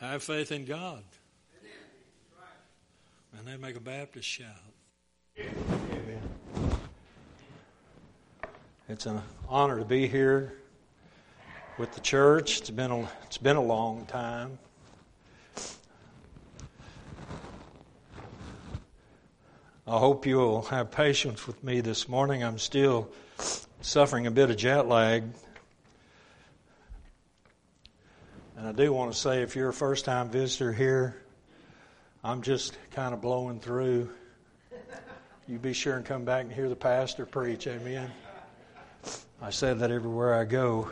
Have faith in God. And they make a Baptist shout. Amen. It's an honor to be here with the church. It's been a, it's been a long time. I hope you'll have patience with me this morning. I'm still suffering a bit of jet lag. And I do want to say if you're a first time visitor here, I'm just kind of blowing through. You be sure and come back and hear the pastor preach. Amen. I said that everywhere I go.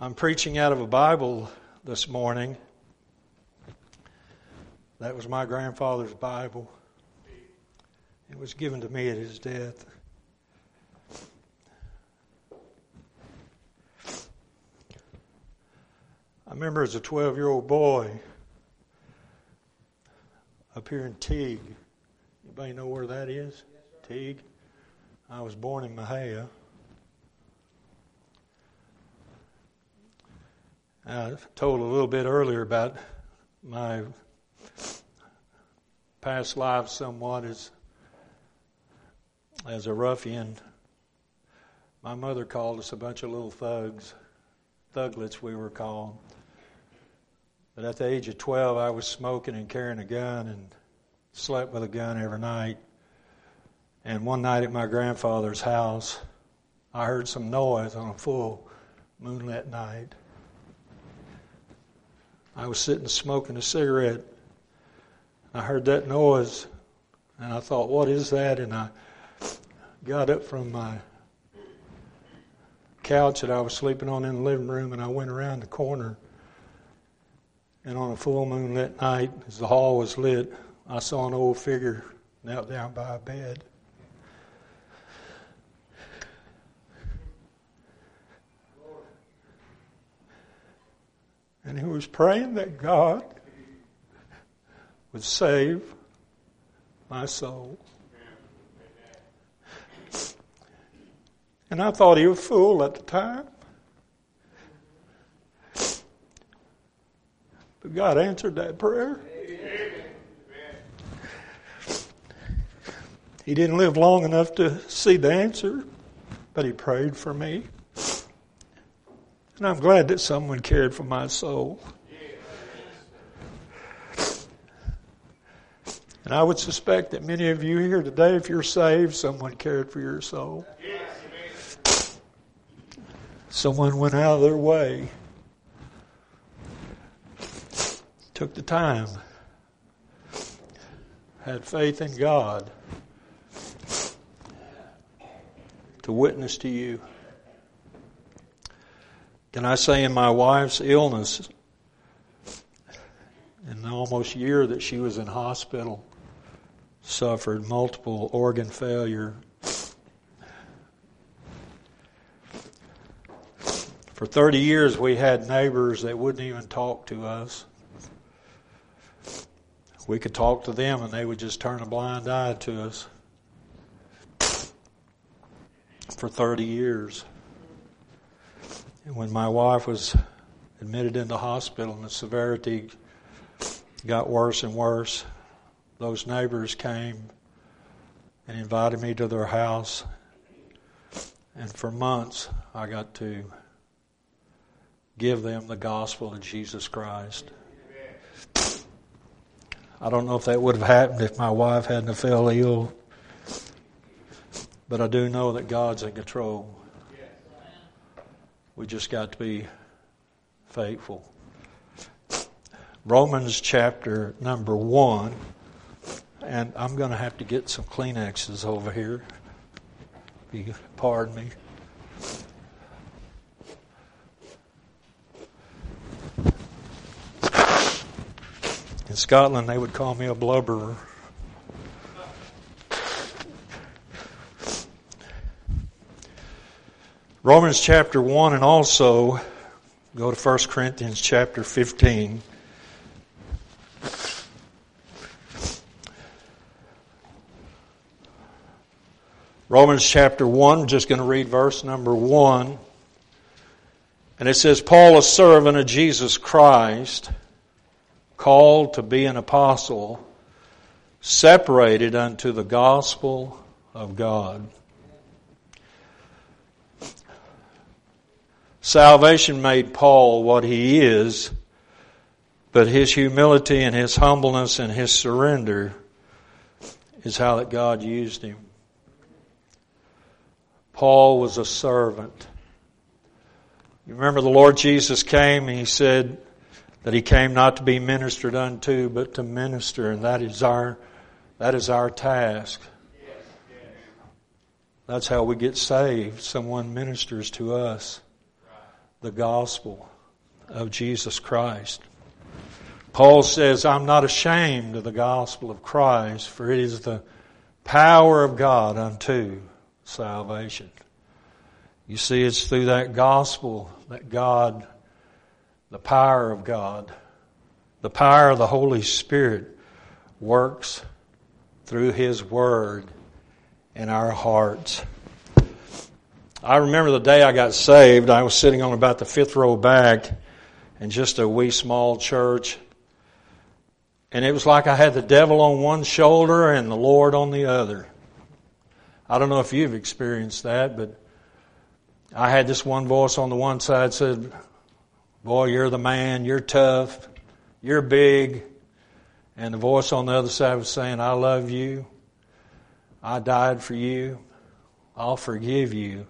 I'm preaching out of a Bible this morning. That was my grandfather's Bible. It was given to me at his death. I remember as a 12 year old boy up here in Teague. Anybody know where that is? Yes, Teague. I was born in Mexia. I told a little bit earlier about my past life somewhat as as a ruffian. My mother called us a bunch of little thugs, thuglets we were called. But at the age of 12, I was smoking and carrying a gun and slept with a gun every night. And one night at my grandfather's house, I heard some noise on a full moonlit night. I was sitting smoking a cigarette. I heard that noise, and I thought, what is that? And I got up from my couch that I was sleeping on in the living room, and I went around the corner. And on a full moonlit night, as the hall was lit, I saw an old figure knelt down by a bed. And he was praying that God would save my soul. And I thought he was a fool at the time. But God answered that prayer. He didn't live long enough to see the answer, but he prayed for me. And I'm glad that someone cared for my soul. And I would suspect that many of you here today, if you're saved, someone cared for your soul. Someone went out of their way, took the time, had faith in God to witness to you. Can I say in my wife's illness, in the almost year that she was in hospital, suffered multiple organ failure. For 30 years, we had neighbors that wouldn't even talk to us. We could talk to them and they would just turn a blind eye to us. For 30 years. And when my wife was admitted in the hospital and the severity got worse and worse, those neighbors came and invited me to their house. And for months, I got to give them the gospel of Jesus Christ. I don't know if that would have happened if my wife hadn't fell ill, but I do know that God's in control. We just got to be faithful. Romans chapter number one, and I'm going to have to get some Kleenexes over here. You pardon me. In Scotland, they would call me a blubberer. Romans chapter 1 and also go to 1 Corinthians chapter 15. Romans chapter 1, I'm just going to read verse number 1. And it says, Paul, a servant of Jesus Christ, called to be an apostle, separated unto the gospel of God. Salvation made Paul what he is, but his humility and his humbleness and his surrender is how that God used him. Paul was a servant. You remember the Lord Jesus came and he said that he came not to be ministered unto, but to minister, and that is our that is our task. That's how we get saved. Someone ministers to us the gospel of Jesus Christ. Paul says, I'm not ashamed of the gospel of Christ, for it is the power of God unto salvation. You see, it's through that gospel that God, the power of God, the power of the Holy Spirit works through His Word in our hearts. I remember the day I got saved, I was sitting on about the fifth row back in just a wee small church. And it was like I had the devil on one shoulder and the Lord on the other. I don't know if you've experienced that, but I had this one voice on the one side said, Boy, you're the man, you're tough, you're big. And the voice on the other side was saying, I love you. I died for you. I'll forgive you.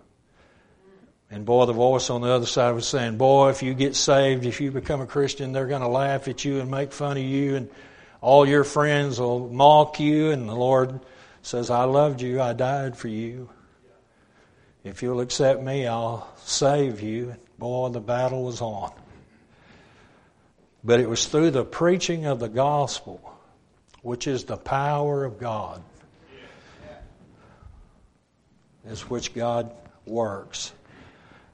And boy, the voice on the other side was saying, Boy, if you get saved, if you become a Christian, they're going to laugh at you and make fun of you, and all your friends will mock you. And the Lord says, I loved you. I died for you. If you'll accept me, I'll save you. Boy, the battle was on. But it was through the preaching of the gospel, which is the power of God, is which God works.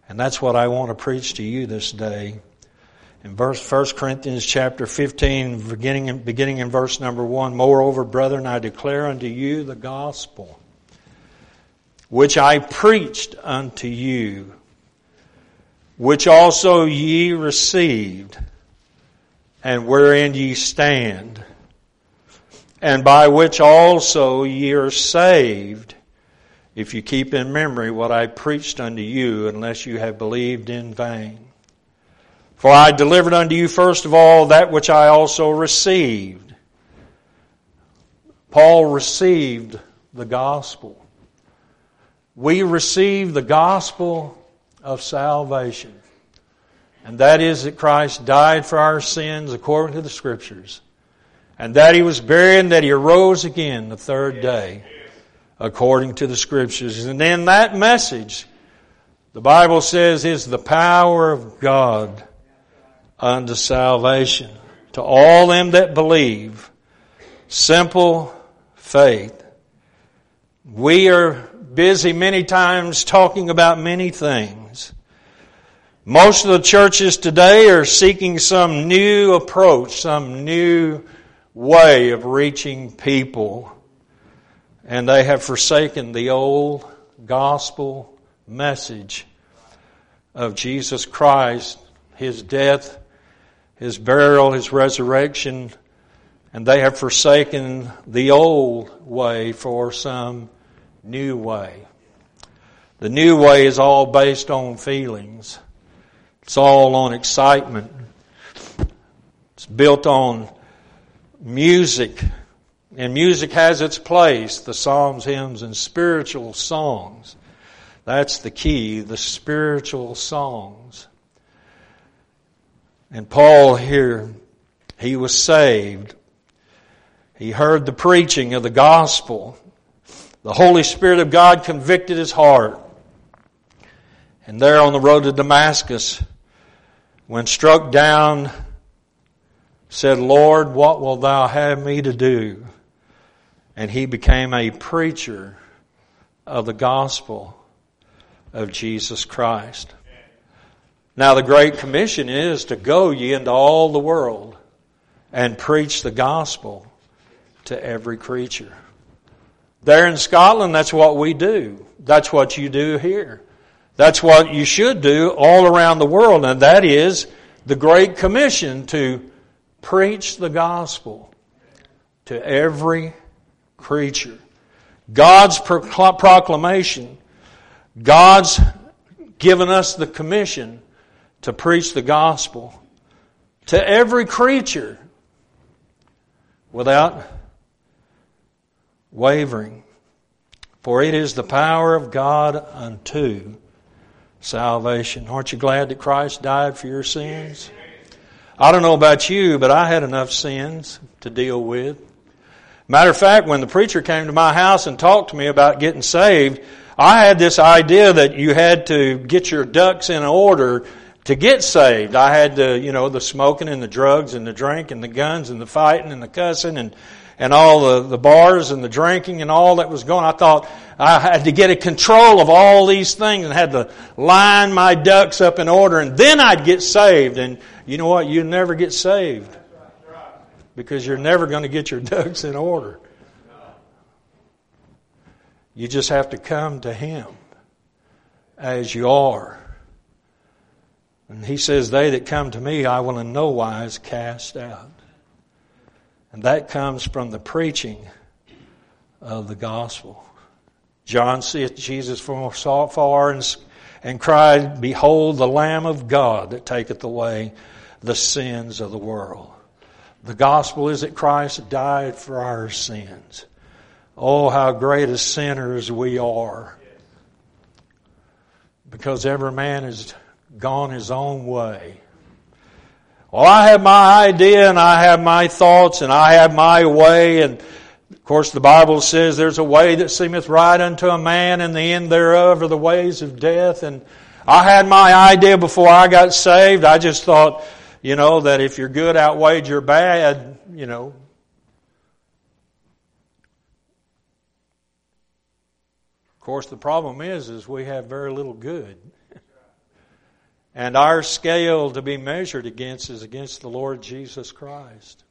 And that's what I want to preach to you this day. In verse 1 Corinthians chapter 15, beginning, beginning in verse number 1, Moreover, brethren, I declare unto you the gospel which I preached unto you, which also ye received, and wherein ye stand, and by which also ye are saved, if you keep in memory what I preached unto you, unless you have believed in vain. For I delivered unto you first of all that which I also received. Paul received the gospel we receive the gospel of salvation. And that is that Christ died for our sins according to the Scriptures. And that He was buried and that He arose again the third day according to the Scriptures. And then that message, the Bible says, is the power of God unto salvation to all them that believe. Simple faith. We are busy many times talking about many things. Most of the churches today are seeking some new approach, some new way of reaching people. And they have forsaken the old gospel message of Jesus Christ, His death, His burial, His resurrection, and they have forsaken the old way for some new way. The new way is all based on feelings. It's all on excitement. It's built on music. And music has its place, the psalms, hymns, and spiritual songs. That's the key, the spiritual songs. And Paul here, he was saved. He heard the preaching of the gospel. The Holy Spirit of God convicted his heart. And there on the road to Damascus, when struck down, said, Lord, what will thou have me to do? And he became a preacher of the gospel of Jesus Christ. Now the Great Commission is to go ye into all the world and preach the gospel to every creature. There in Scotland, that's what we do. That's what you do here. That's what you should do all around the world, and that is the Great Commission to preach the gospel to every creature. God's proclamation, God's given us the commission to preach the gospel to every creature without wavering. For it is the power of God unto salvation. Aren't you glad that Christ died for your sins? I don't know about you, but I had enough sins to deal with. Matter of fact, when the preacher came to my house and talked to me about getting saved, I had this idea that you had to get your ducks in order to get saved. I had the, you know, the smoking and the drugs and the drink and the guns and the fighting and the cussing and and all the, the bars and the drinking and all that was going. I thought I had to get a control of all these things and had to line my ducks up in order and then I'd get saved. And you know what? You never get saved because you're never going to get your ducks in order. You just have to come to Him as you are. And He says, They that come to me, I will in no wise cast out. And that comes from the preaching of the gospel. John seeth Jesus from afar and, and cried, Behold the Lamb of God that taketh away the sins of the world. The gospel is that Christ died for our sins. Oh, how great as sinners we are. Because every man has gone his own way. Well, I have my idea and I have my thoughts and I have my way and of course the Bible says there's a way that seemeth right unto a man and the end thereof are the ways of death and I had my idea before I got saved. I just thought, you know, that if your good outweighed your bad, you know, Of course, the problem is, is we have very little good. And our scale to be measured against is against the Lord Jesus Christ.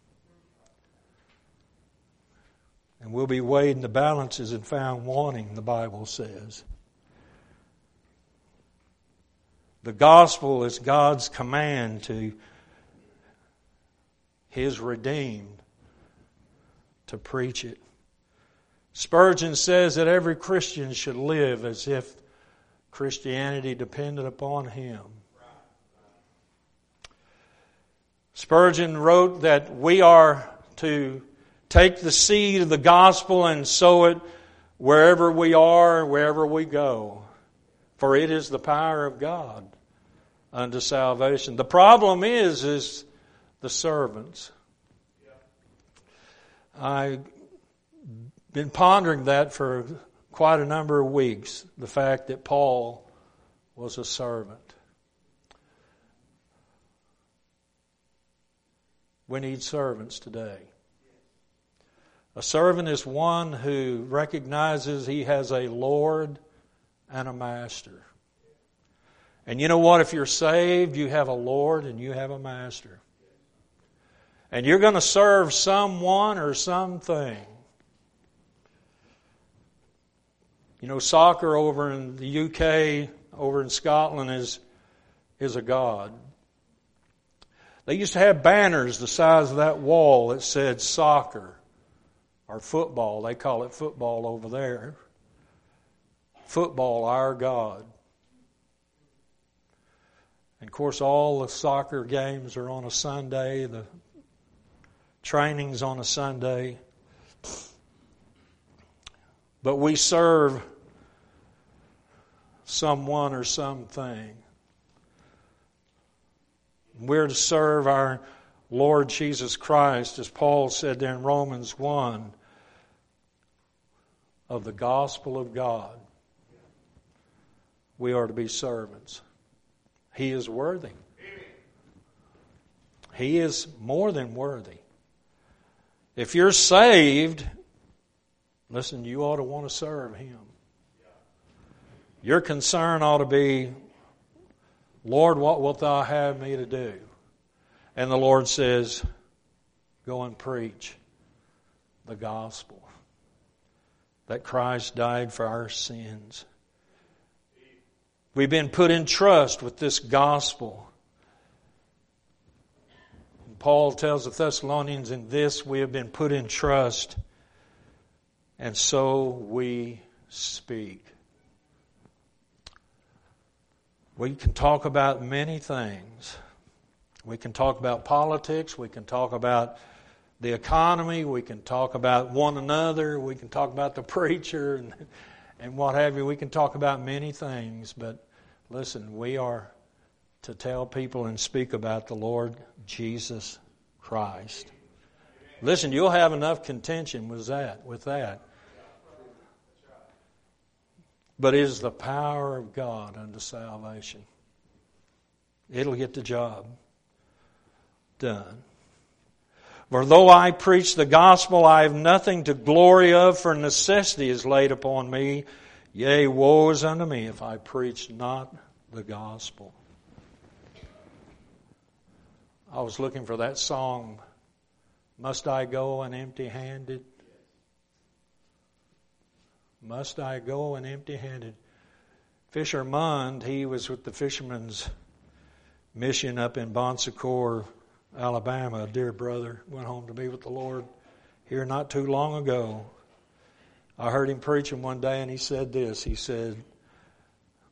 And we'll be weighed in the balances and found wanting, the Bible says. The gospel is God's command to His redeemed to preach it. Spurgeon says that every Christian should live as if Christianity depended upon him. Spurgeon wrote that we are to take the seed of the gospel and sow it wherever we are, wherever we go. For it is the power of God unto salvation. The problem is, is the servants. I've been pondering that for quite a number of weeks, the fact that Paul was a servant. We need servants today. A servant is one who recognizes he has a Lord and a master. And you know what? If you're saved, you have a Lord and you have a master. And you're going to serve someone or something. You know, soccer over in the UK, over in Scotland, is, is a god. They used to have banners the size of that wall that said soccer or football. They call it football over there. Football, our God. And of course, all the soccer games are on a Sunday, the training's on a Sunday. But we serve someone or something. We're to serve our Lord Jesus Christ, as Paul said there in Romans 1, of the gospel of God. We are to be servants. He is worthy. He is more than worthy. If you're saved, listen, you ought to want to serve Him. Your concern ought to be Lord, what wilt thou have me to do? And the Lord says, Go and preach the gospel that Christ died for our sins. We've been put in trust with this gospel. Paul tells the Thessalonians, in this we have been put in trust, and so we speak. We can talk about many things. We can talk about politics. We can talk about the economy. We can talk about one another. We can talk about the preacher and, and what have you. We can talk about many things. But listen, we are to tell people and speak about the Lord Jesus Christ. Listen, you'll have enough contention with that. With that. But it is the power of God unto salvation. It'll get the job done. For though I preach the gospel, I have nothing to glory of, for necessity is laid upon me. Yea, woe is unto me if I preach not the gospel. I was looking for that song, Must I Go an Empty Handed? Must I go an empty handed? Fisher Mund, he was with the fishermen's mission up in Bon Secour, Alabama. A dear brother went home to be with the Lord here not too long ago. I heard him preaching one day and he said this. He said,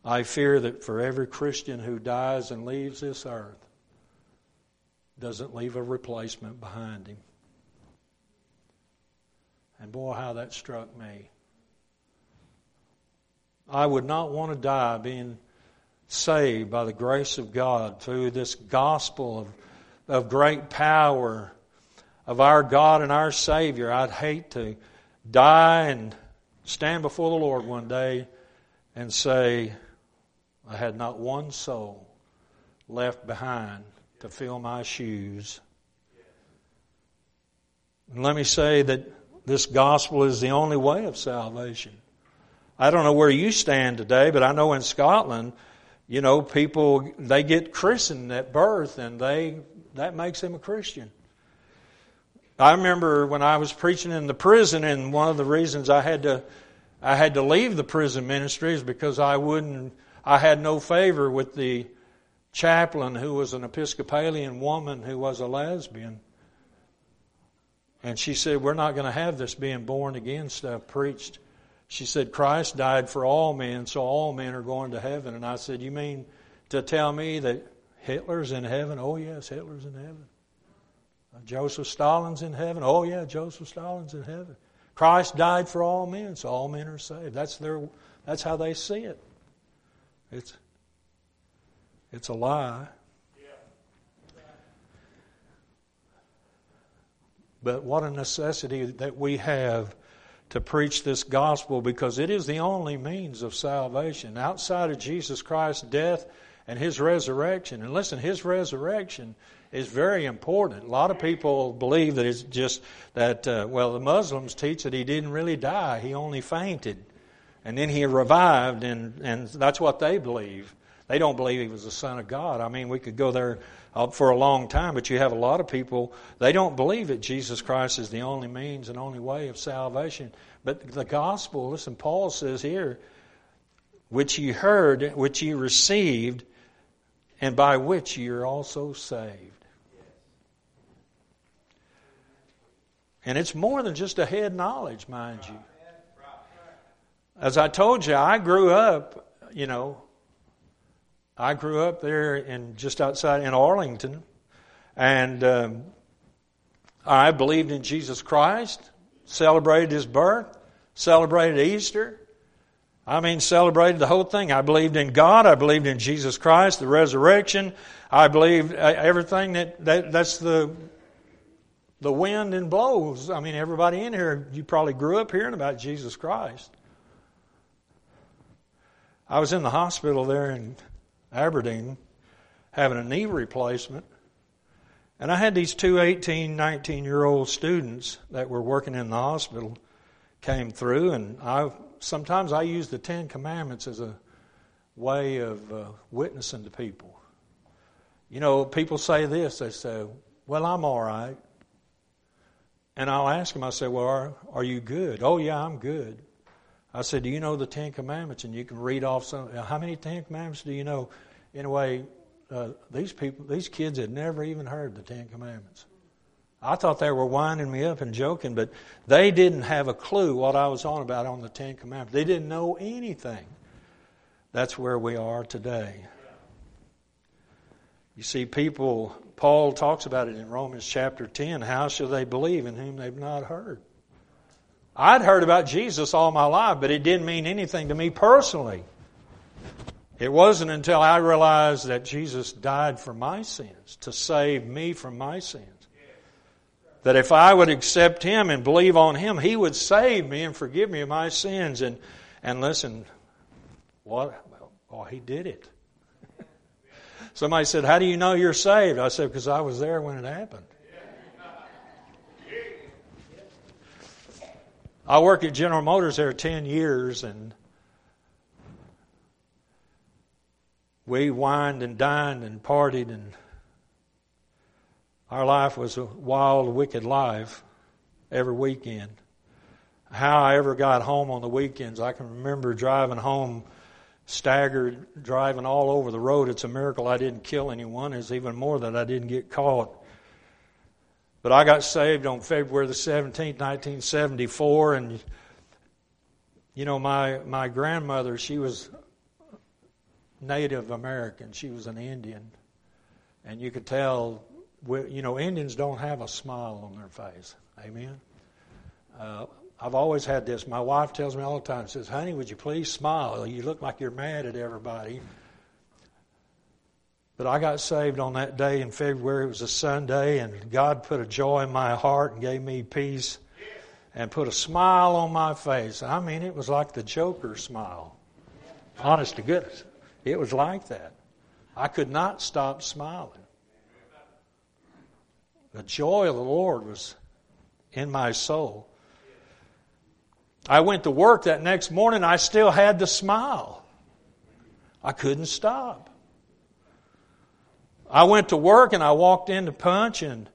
I fear that for every Christian who dies and leaves this earth, doesn't leave a replacement behind him. And boy, how that struck me. I would not want to die being saved by the grace of God through this gospel of, of great power of our God and our Savior. I'd hate to die and stand before the Lord one day and say, I had not one soul left behind to fill my shoes. And let me say that this gospel is the only way of salvation. I don't know where you stand today, but I know in Scotland, you know, people they get christened at birth and they that makes them a Christian. I remember when I was preaching in the prison and one of the reasons I had to I had to leave the prison ministry is because I wouldn't I had no favor with the chaplain who was an Episcopalian woman who was a lesbian. And she said, We're not going to have this being born again stuff preached she said, Christ died for all men, so all men are going to heaven. And I said, You mean to tell me that Hitler's in heaven? Oh, yes, Hitler's in heaven. Uh, Joseph Stalin's in heaven? Oh, yeah, Joseph Stalin's in heaven. Christ died for all men, so all men are saved. That's, their, that's how they see it. It's, it's a lie. But what a necessity that we have to preach this gospel because it is the only means of salvation outside of Jesus Christ's death and his resurrection. And listen, his resurrection is very important. A lot of people believe that it's just that, uh, well, the Muslims teach that he didn't really die, he only fainted. And then he revived, and, and that's what they believe. They don't believe he was the Son of God. I mean, we could go there uh, for a long time, but you have a lot of people, they don't believe that Jesus Christ is the only means and only way of salvation. But the gospel, listen, Paul says here, which ye heard, which ye received, and by which ye are also saved. And it's more than just a head knowledge, mind you. As I told you, I grew up, you know, I grew up there in just outside in Arlington, and um, I believed in Jesus Christ, celebrated His birth, celebrated Easter. I mean, celebrated the whole thing. I believed in God. I believed in Jesus Christ, the resurrection. I believed uh, everything that, that that's the the wind and blows. I mean, everybody in here, you probably grew up hearing about Jesus Christ. I was in the hospital there in Aberdeen having a knee replacement. And I had these two 18, 19 year old students that were working in the hospital came through, and I sometimes I use the Ten Commandments as a way of uh, witnessing to people. You know, people say this. They say, "Well, I'm all right," and I'll ask them. I say, "Well, are, are you good?" "Oh, yeah, I'm good." I said, Do you know the Ten Commandments? And you can read off some. How many Ten Commandments do you know? Anyway, uh, these people, these kids had never even heard the Ten Commandments. I thought they were winding me up and joking, but they didn't have a clue what I was on about on the Ten Commandments. They didn't know anything. That's where we are today. You see, people, Paul talks about it in Romans chapter 10. How shall they believe in whom they've not heard? I'd heard about Jesus all my life, but it didn't mean anything to me personally. It wasn't until I realized that Jesus died for my sins, to save me from my sins. That if I would accept Him and believe on Him, He would save me and forgive me of my sins. And, and listen, what? Oh, He did it. Somebody said, How do you know you're saved? I said, Because I was there when it happened. I worked at General Motors there 10 years, and we wined and dined and partied, and our life was a wild, wicked life every weekend. How I ever got home on the weekends, I can remember driving home staggered, driving all over the road. It's a miracle I didn't kill anyone. It's even more that I didn't get caught. But I got saved on February the 17th, 1974, and you know, my, my grandmother, she was Native American. She was an Indian. And you could tell, you know, Indians don't have a smile on their face. Amen? Uh, I've always had this. My wife tells me all the time, says, honey, would you please smile? You look like you're mad at everybody. But I got saved on that day in February. It was a Sunday, and God put a joy in my heart and gave me peace and put a smile on my face. I mean, it was like the Joker smile. Honest to goodness. It was like that. I could not stop smiling. The joy of the Lord was in my soul. I went to work that next morning, I still had the smile. I couldn't stop. I went to work and I walked in to punch and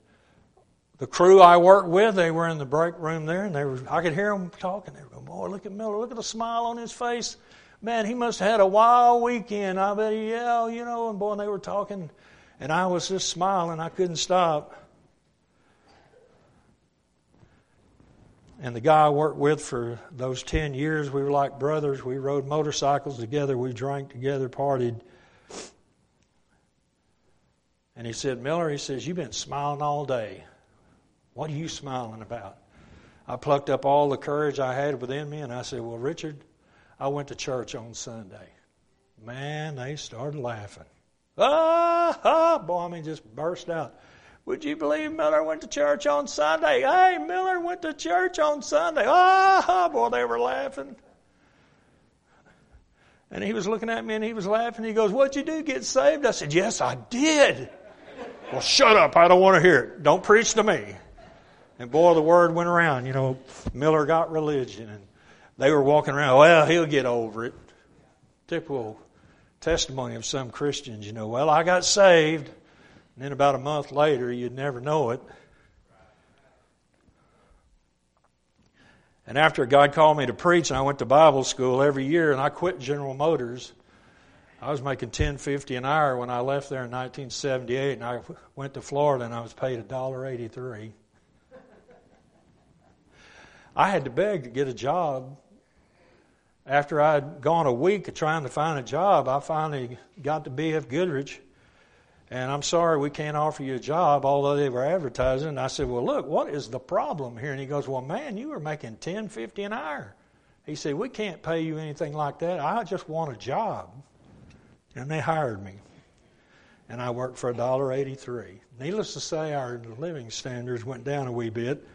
the crew I worked with, they were in the break room there and they were, I could hear them talking. They were going, boy, look at Miller, look at the smile on his face. Man, he must have had a wild weekend. I bet yeah, you know, and boy, and they were talking and I was just smiling. I couldn't stop. And the guy I worked with for those 10 years, we were like brothers. We rode motorcycles together. We drank together, partied. And he said, Miller, he says, You've been smiling all day. What are you smiling about? I plucked up all the courage I had within me and I said, Well, Richard, I went to church on Sunday. Man, they started laughing. Ah, ah, boy, I mean, just burst out. Would you believe Miller went to church on Sunday? Hey, Miller went to church on Sunday. Ah, boy, they were laughing. And he was looking at me and he was laughing. He goes, What'd you do? Get saved? I said, Yes, I did. Well, shut up. I don't want to hear it. Don't preach to me. And boy, the word went around. You know, Miller got religion. And they were walking around, Well, he'll get over it. Typical testimony of some Christians, you know. Well, I got saved. And then about a month later, you'd never know it. And after God called me to preach, and I went to Bible school every year, and I quit General Motors. I was making ten fifty an hour when I left there in 1978, and I went to Florida, and I was paid a dollar eighty three. I had to beg to get a job. After I'd gone a week of trying to find a job, I finally got to B.F. Goodrich and I'm sorry we can't offer you a job, although they were advertising. And I said, Well, look, what is the problem here? And he goes, Well, man, you were making ten fifty an hour. He said, We can't pay you anything like that. I just want a job. And they hired me. And I worked for a dollar eighty three. Needless to say, our living standards went down a wee bit.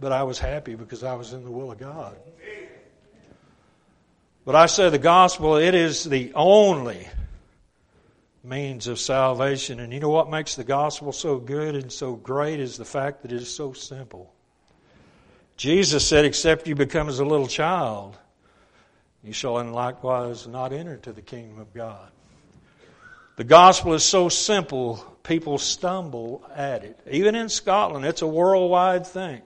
But I was happy because I was in the will of God. But I say the gospel, it is the only means of salvation. And you know what makes the gospel so good and so great is the fact that it is so simple. Jesus said, Except you become as a little child, you shall in likewise not enter into the kingdom of God. The gospel is so simple, people stumble at it. Even in Scotland, it's a worldwide thing.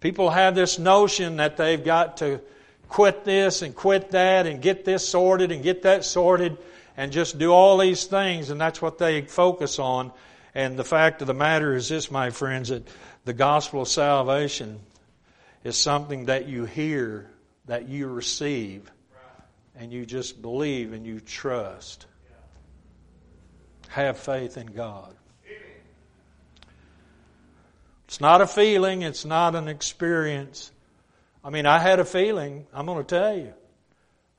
People have this notion that they've got to quit this and quit that and get this sorted and get that sorted and just do all these things, and that's what they focus on. And the fact of the matter is this, my friends, that the gospel of salvation is something that you hear, that you receive, and you just believe and you trust. Have faith in God. It's not a feeling, it's not an experience. I mean, I had a feeling, I'm going to tell you.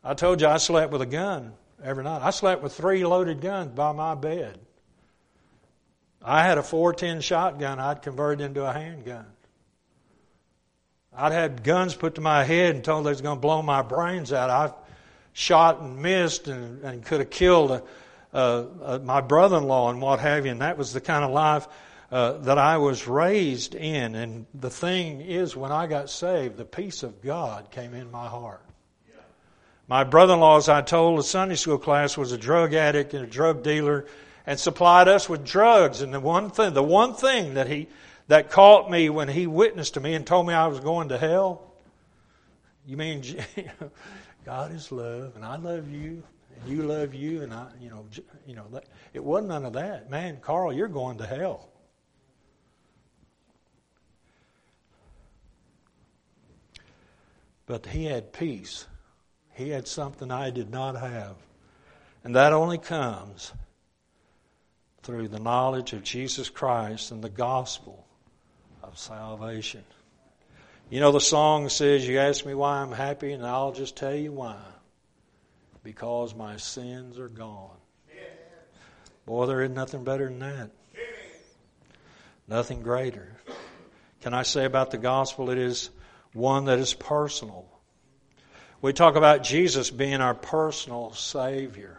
I told you I slept with a gun every night. I slept with three loaded guns by my bed. I had a 410 shotgun I'd converted into a handgun. I'd had guns put to my head and told they was going to blow my brains out. Shot and missed and, and could have killed a, a, a, my brother-in-law and what have you. And that was the kind of life uh, that I was raised in. And the thing is, when I got saved, the peace of God came in my heart. My brother-in-law, as I told the Sunday school class, was a drug addict and a drug dealer, and supplied us with drugs. And the one thing, the one thing that he that caught me when he witnessed to me and told me I was going to hell. You mean God is love, and I love you, and you love you, and I, you know, you know, it wasn't none of that. Man, Carl, you're going to hell. But he had peace. He had something I did not have. And that only comes through the knowledge of Jesus Christ and the gospel of salvation. You know, the song says, You ask me why I'm happy, and I'll just tell you why. Because my sins are gone. Boy, there is nothing better than that. Nothing greater. Can I say about the gospel? It is one that is personal. We talk about Jesus being our personal Savior.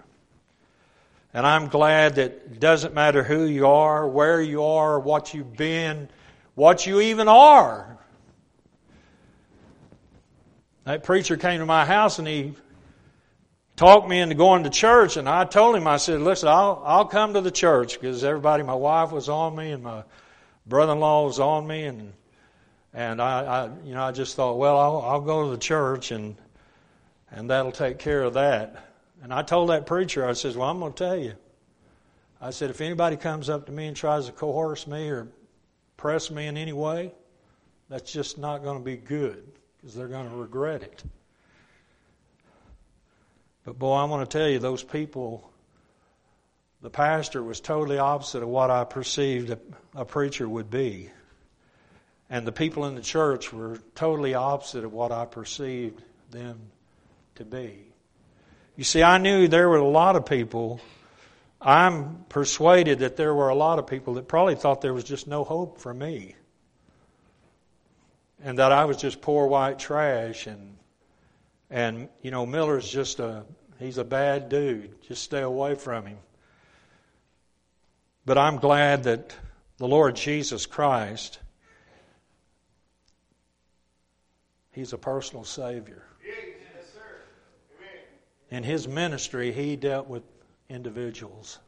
And I'm glad that it doesn't matter who you are, where you are, what you've been, what you even are. That preacher came to my house and he talked me into going to church, and I told him, I said, listen, I'll, I'll come to the church because everybody, my wife was on me and my brother-in-law was on me, and and I, I you know, I just thought, well, I'll, I'll go to the church and and that'll take care of that. And I told that preacher, I says, Well, I'm going to tell you. I said, if anybody comes up to me and tries to coerce me or press me in any way, that's just not going to be good because they're going to regret it. But boy, I want to tell you, those people, the pastor was totally opposite of what I perceived a, a preacher would be. And the people in the church were totally opposite of what I perceived them to be. You see, I knew there were a lot of people. I'm persuaded that there were a lot of people that probably thought there was just no hope for me. And that I was just poor white trash and and you know Miller's just a he's a bad dude. Just stay away from him. But I'm glad that the Lord Jesus Christ He's a personal Savior. In his ministry, he dealt with individuals.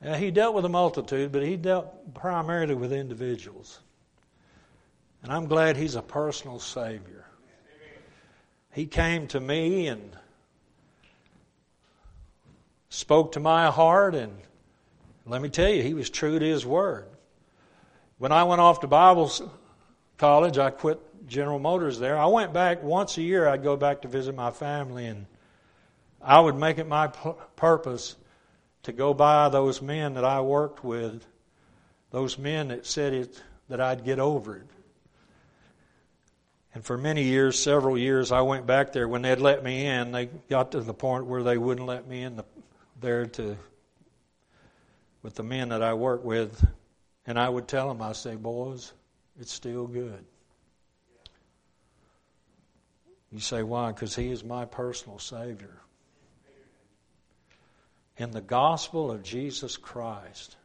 He dealt with a multitude, but he dealt primarily with individuals. And I'm glad he's a personal Savior. He came to me and spoke to my heart, and let me tell you, he was true to his word. When I went off to Bible college, I quit General Motors there. I went back once a year. I'd go back to visit my family, and I would make it my purpose to go by those men that I worked with, those men that said it that I'd get over it. And for many years, several years, I went back there. When they'd let me in, they got to the point where they wouldn't let me in the, there to with the men that I work with, and I would tell them, I say, boys, it's still good. You say, why? Because He is my personal Savior. In the gospel of Jesus Christ.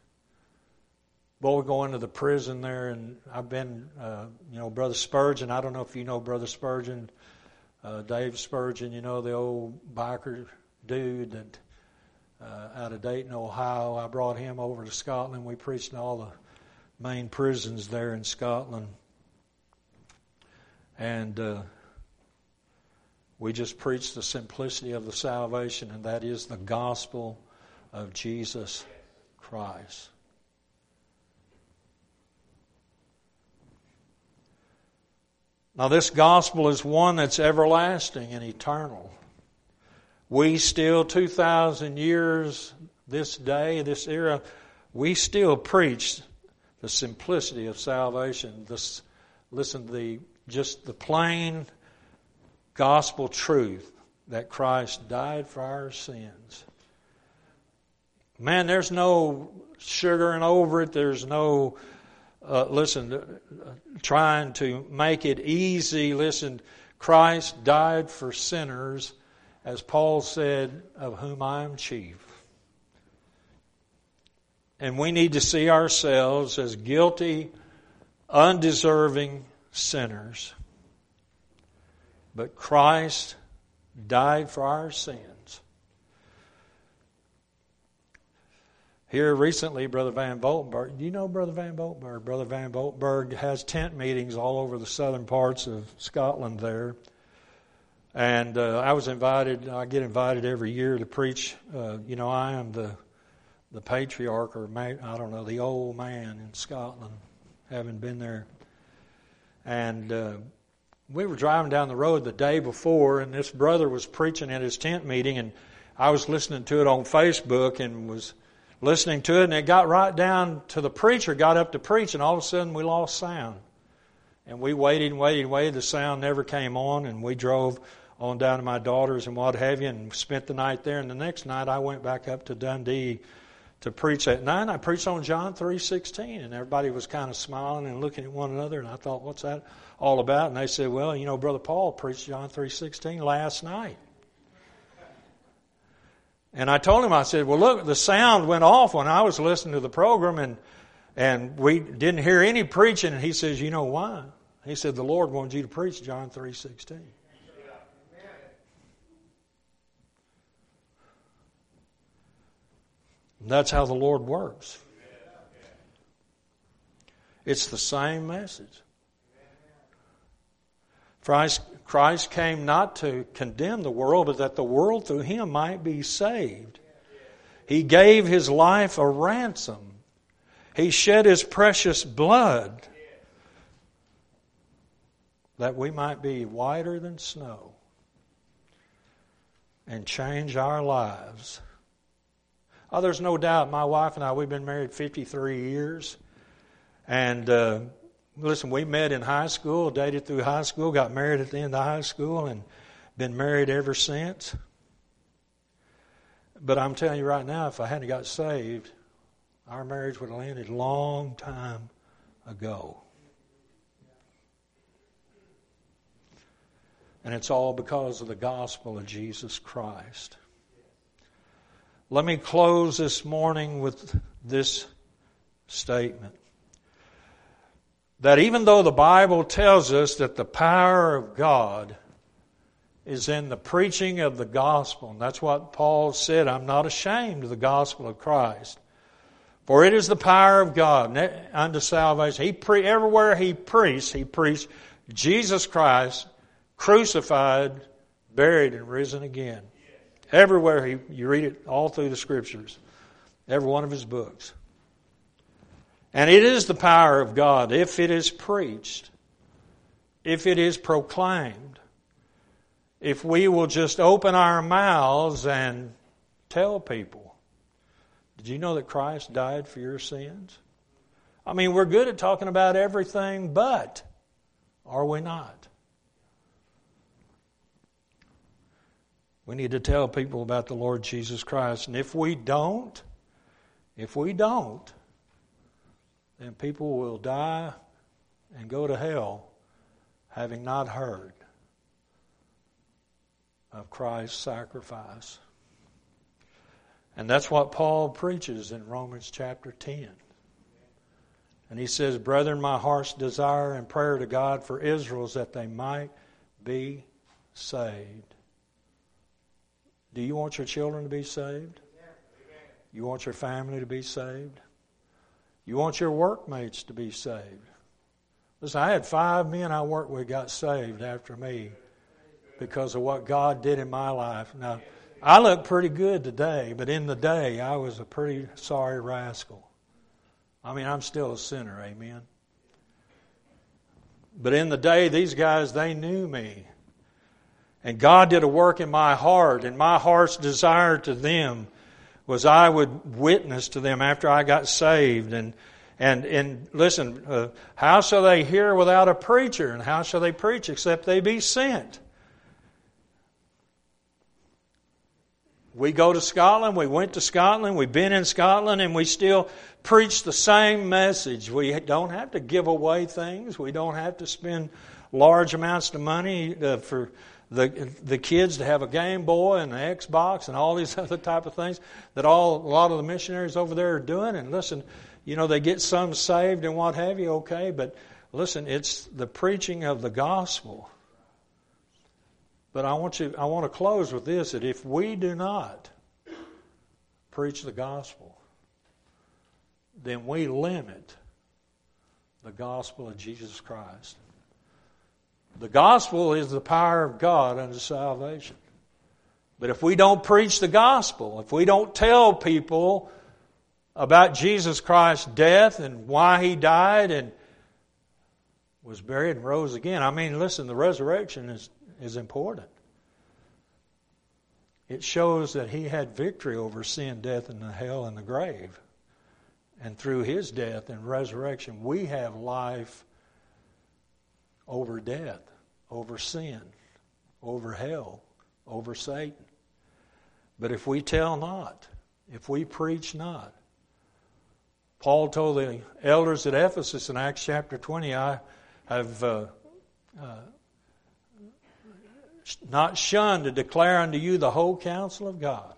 Boy, we go into the prison there, and I've been, uh, you know, Brother Spurgeon. I don't know if you know Brother Spurgeon, uh, Dave Spurgeon, you know, the old biker dude that uh, out of Dayton, Ohio. I brought him over to Scotland. We preached in all the main prisons there in Scotland. And uh, We just preach the simplicity of the salvation, and that is the gospel of Jesus Christ. Now, this gospel is one that's everlasting and eternal. We still, 2,000 years this day, this era, we still preach the simplicity of salvation. This, listen, the just the plain gospel truth that Christ died for our sins. Man, there's no sugaring over it. There's no uh, listen, uh, trying to make it easy. Listen, Christ died for sinners, as Paul said, of whom I am chief. And we need to see ourselves as guilty, undeserving sinners. But Christ died for our sins. Here recently, Brother Van Voltenberg, do you know Brother Van Voltenberg? Brother Van Voltenberg has tent meetings all over the southern parts of Scotland there. And uh, I was invited, I get invited every year to preach. Uh, you know, I am the, the patriarch, or I don't know, the old man in Scotland, having been there. And uh, we were driving down the road the day before, and this brother was preaching at his tent meeting, and I was listening to it on Facebook and was listening to it, and it got right down to the preacher, got up to preach, and all of a sudden we lost sound. And we waited and waited and waited. The sound never came on, and we drove on down to my daughter's and what have you, and spent the night there. And the next night I went back up to Dundee to preach at night. I preached on John three sixteen, and everybody was kind of smiling and looking at one another. And I thought, what's that all about? And they said, well, you know, Brother Paul preached John three sixteen last night. And I told him, I said, well, look, the sound went off when I was listening to the program and, and we didn't hear any preaching. And he says, you know why? He said, the Lord wanted you to preach John three 3.16. That's how the Lord works. It's the same message. Christ, Christ came not to condemn the world, but that the world through him might be saved. He gave his life a ransom. He shed his precious blood that we might be whiter than snow and change our lives. Oh, there's no doubt my wife and I, we've been married 53 years. And uh, Listen, we met in high school, dated through high school, got married at the end of high school, and been married ever since. But I'm telling you right now, if I hadn't got saved, our marriage would have ended a long time ago. And it's all because of the gospel of Jesus Christ. Let me close this morning with this statement that even though the Bible tells us that the power of God is in the preaching of the gospel, and that's what Paul said, I'm not ashamed of the gospel of Christ. For it is the power of God unto salvation. He pre- everywhere he preached, he preached Jesus Christ crucified, buried, and risen again. Everywhere he, you read it all through the scriptures, every one of his books. And it is the power of God if it is preached, if it is proclaimed, if we will just open our mouths and tell people. Did you know that Christ died for your sins? I mean, we're good at talking about everything, but are we not? We need to tell people about the Lord Jesus Christ. And if we don't, if we don't, then people will die and go to hell having not heard of Christ's sacrifice. And that's what Paul preaches in Romans chapter 10. And he says, Brethren, my heart's desire and prayer to God for Israel is that they might be saved. Do you want your children to be saved? You want your family to be saved? You want your workmates to be saved. Listen, I had five men I worked with got saved after me because of what God did in my life. Now, I look pretty good today, but in the day, I was a pretty sorry rascal. I mean, I'm still a sinner, amen. But in the day, these guys, they knew me. And God did a work in my heart, and my heart's desire to them was I would witness to them after I got saved. And, and, and listen, uh, how shall they hear without a preacher? And how shall they preach except they be sent? We go to Scotland, we went to Scotland, we've been in Scotland, and we still preach the same message. We don't have to give away things. We don't have to spend large amounts of money uh, for the the kids to have a Game Boy and an Xbox and all these other type of things that all a lot of the missionaries over there are doing. And listen, you know they get some saved and what have you, okay, but listen, it's the preaching of the gospel but I want you I want to close with this that if we do not preach the gospel, then we limit the gospel of Jesus Christ. The gospel is the power of God unto salvation. But if we don't preach the gospel, if we don't tell people about Jesus Christ's death and why he died and was buried and rose again, I mean, listen, the resurrection is is important. It shows that he had victory over sin, death, and the hell and the grave. And through his death and resurrection, we have life over death, over sin, over hell, over Satan. But if we tell not, if we preach not, Paul told the elders at Ephesus in Acts chapter 20, I have uh, uh, not shunned to declare unto you the whole counsel of God.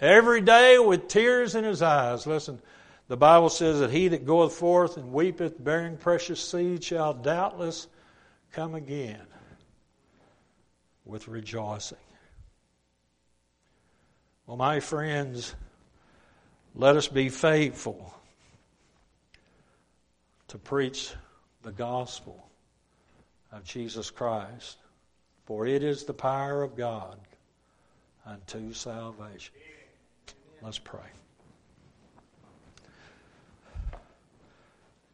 Every day with tears in his eyes. Listen, the Bible says that he that goeth forth and weepeth, bearing precious seed, shall doubtless come again with rejoicing. Well, my friends, let us be faithful to preach the gospel of Jesus Christ. For it is the power of God unto salvation. Let's pray.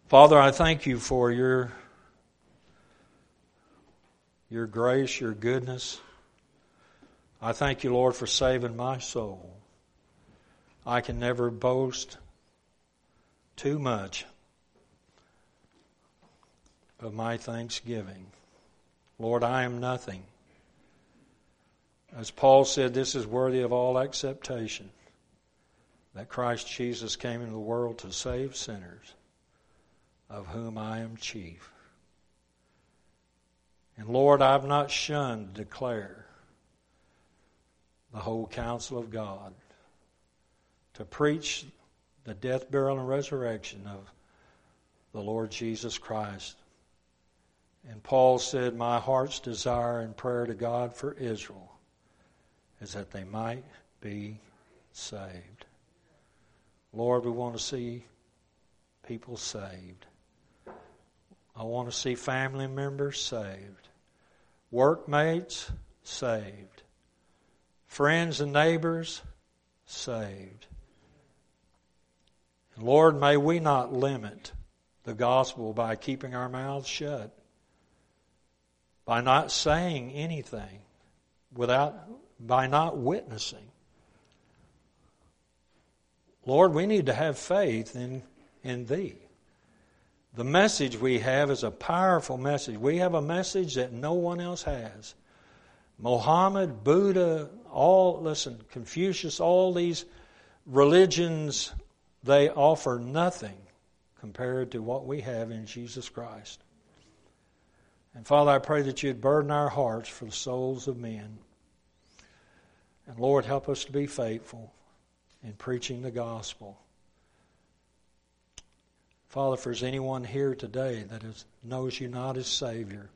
Father, I thank you for your, your grace, your goodness. I thank you, Lord, for saving my soul. I can never boast too much of my thanksgiving. Lord, I am nothing. As Paul said, this is worthy of all acceptation that Christ Jesus came into the world to save sinners, of whom I am chief. And Lord, I've not shunned to declare the whole counsel of God, to preach the death, burial, and resurrection of the Lord Jesus Christ and Paul said, My heart's desire and prayer to God for Israel is that they might be saved. Lord, we want to see people saved. I want to see family members saved, workmates saved, friends and neighbors saved. Lord, may we not limit the gospel by keeping our mouths shut by not saying anything, without by not witnessing. Lord, we need to have faith in, in Thee. The message we have is a powerful message. We have a message that no one else has. Mohammed, Buddha, all, listen, Confucius, all these religions, they offer nothing compared to what we have in Jesus Christ. And Father, I pray that you'd burden our hearts for the souls of men. And Lord, help us to be faithful in preaching the gospel. Father, if there's anyone here today that is, knows you not as Savior,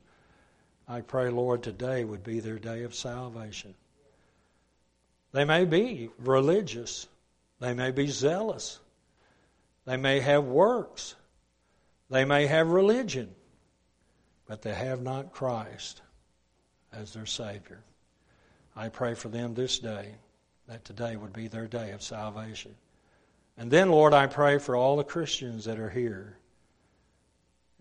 I pray, Lord, today would be their day of salvation. They may be religious. They may be zealous. They may have works. They may have religion but they have not Christ. as their Savior. I pray for them this day, that today would be their day of salvation. And then, Lord, I pray for all the Christians that are here.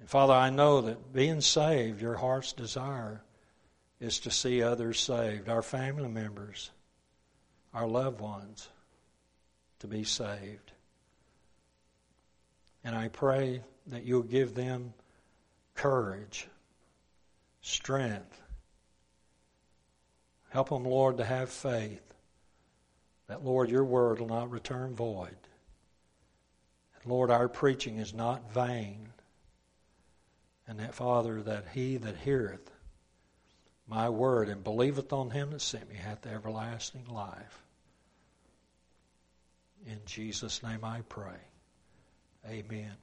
And Father, I know that being saved, your heart's desire is to see others saved, our family members, our loved ones, to be saved. And I pray that you'll give them courage, strength. Help them, Lord, to have faith that, Lord, your word will not return void. Lord, our preaching is not vain. And that, Father, that he that heareth my word and believeth on him that sent me hath everlasting life. In Jesus' name I pray. Amen.